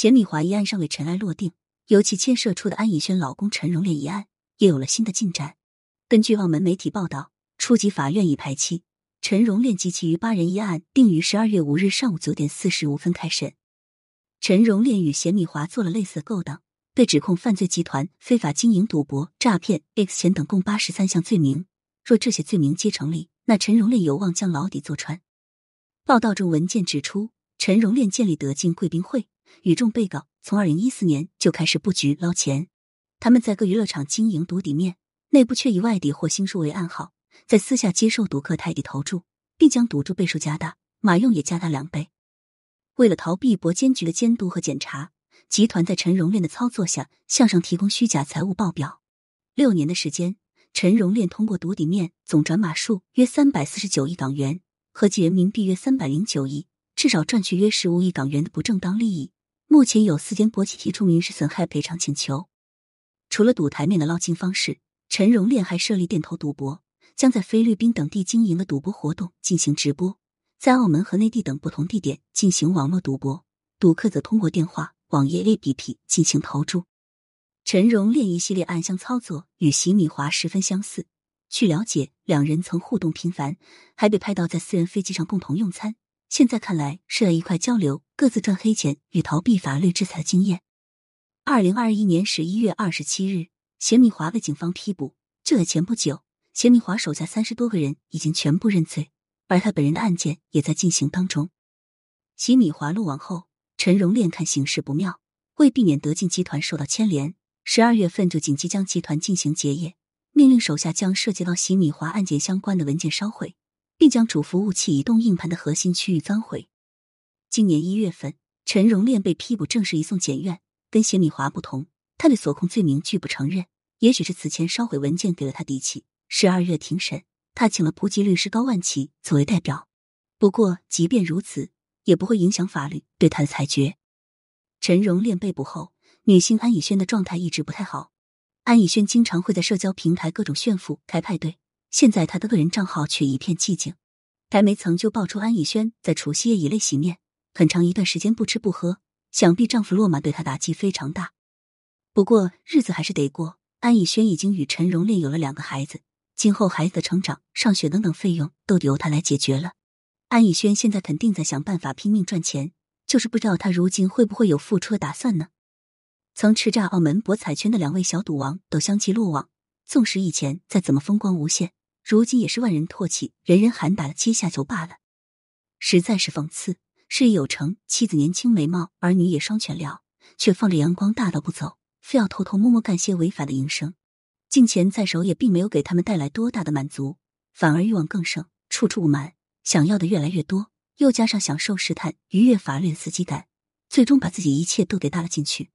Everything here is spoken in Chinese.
钱米华一案尚未尘埃落定，尤其牵涉出的安以轩老公陈荣炼一案也有了新的进展。根据澳门媒体报道，初级法院已排期，陈荣炼及其余八人一案定于十二月五日上午九点四十五分开审。陈荣炼与贤米华做了类似勾当，被指控犯罪集团非法经营赌博、诈骗、X 钱等共八十三项罪名。若这些罪名皆成立，那陈荣炼有望将牢底坐穿。报道中文件指出，陈荣炼建立德进贵宾会，与众被告从二零一四年就开始布局捞钱。他们在各娱乐场经营赌底面，内部却以外地或新书为暗号，在私下接受赌客泰底投注，并将赌注倍数加大，马用也加大两倍。为了逃避博监局的监督和检查，集团在陈荣炼的操作下向上提供虚假财务报表。六年的时间，陈荣炼通过赌底面总转码数约三百四十九亿港元，合计人民币约三百零九亿，至少赚取约十五亿港元的不正当利益。目前有四间博企提出民事损害赔偿请求。除了赌台面的捞金方式，陈荣炼还设立店头赌博，将在菲律宾等地经营的赌博活动进行直播。在澳门和内地等不同地点进行网络赌博，赌客则通过电话、网页 APP 进行投注。陈荣炼一系列暗箱操作与席米华十分相似。据了解，两人曾互动频繁，还被拍到在私人飞机上共同用餐。现在看来是在一块交流各自赚黑钱与逃避法律制裁的经验。二零二一年十一月二十七日，席米华被警方批捕。就在前不久，席米华手下三十多个人已经全部认罪。而他本人的案件也在进行当中。齐米华落网后，陈荣炼看形势不妙，为避免德进集团受到牵连，十二月份就紧急将集团进行结业，命令手下将涉及到齐米华案件相关的文件烧毁，并将主服务器移动硬盘的核心区域钻毁。今年一月份，陈荣炼被批捕，正式移送检院。跟谢米华不同，他对所控罪名拒不承认。也许是此前烧毁文件给了他底气。十二月庭审。他请了普吉律师高万奇作为代表，不过即便如此，也不会影响法律对他的裁决。陈荣炼被捕后，女星安以轩的状态一直不太好。安以轩经常会在社交平台各种炫富、开派对，现在她的个人账号却一片寂静。台媒曾就爆出安以轩在除夕夜以泪洗面，很长一段时间不吃不喝，想必丈夫落马对她打击非常大。不过日子还是得过，安以轩已经与陈荣炼有了两个孩子。今后孩子的成长、上学等等费用都得由他来解决了。安以轩现在肯定在想办法拼命赚钱，就是不知道他如今会不会有复出的打算呢？曾叱咤澳门博彩圈的两位小赌王都相继落网，纵使以前再怎么风光无限，如今也是万人唾弃、人人喊打的阶下囚罢了。实在是讽刺，事业有成，妻子年轻美貌，儿女也双全了，却放着阳光大道不走，非要偷偷摸摸干些违法的营生。金钱在手也并没有给他们带来多大的满足，反而欲望更盛，处处不满，想要的越来越多，又加上享受试探、逾越法律的刺激感，最终把自己一切都给搭了进去。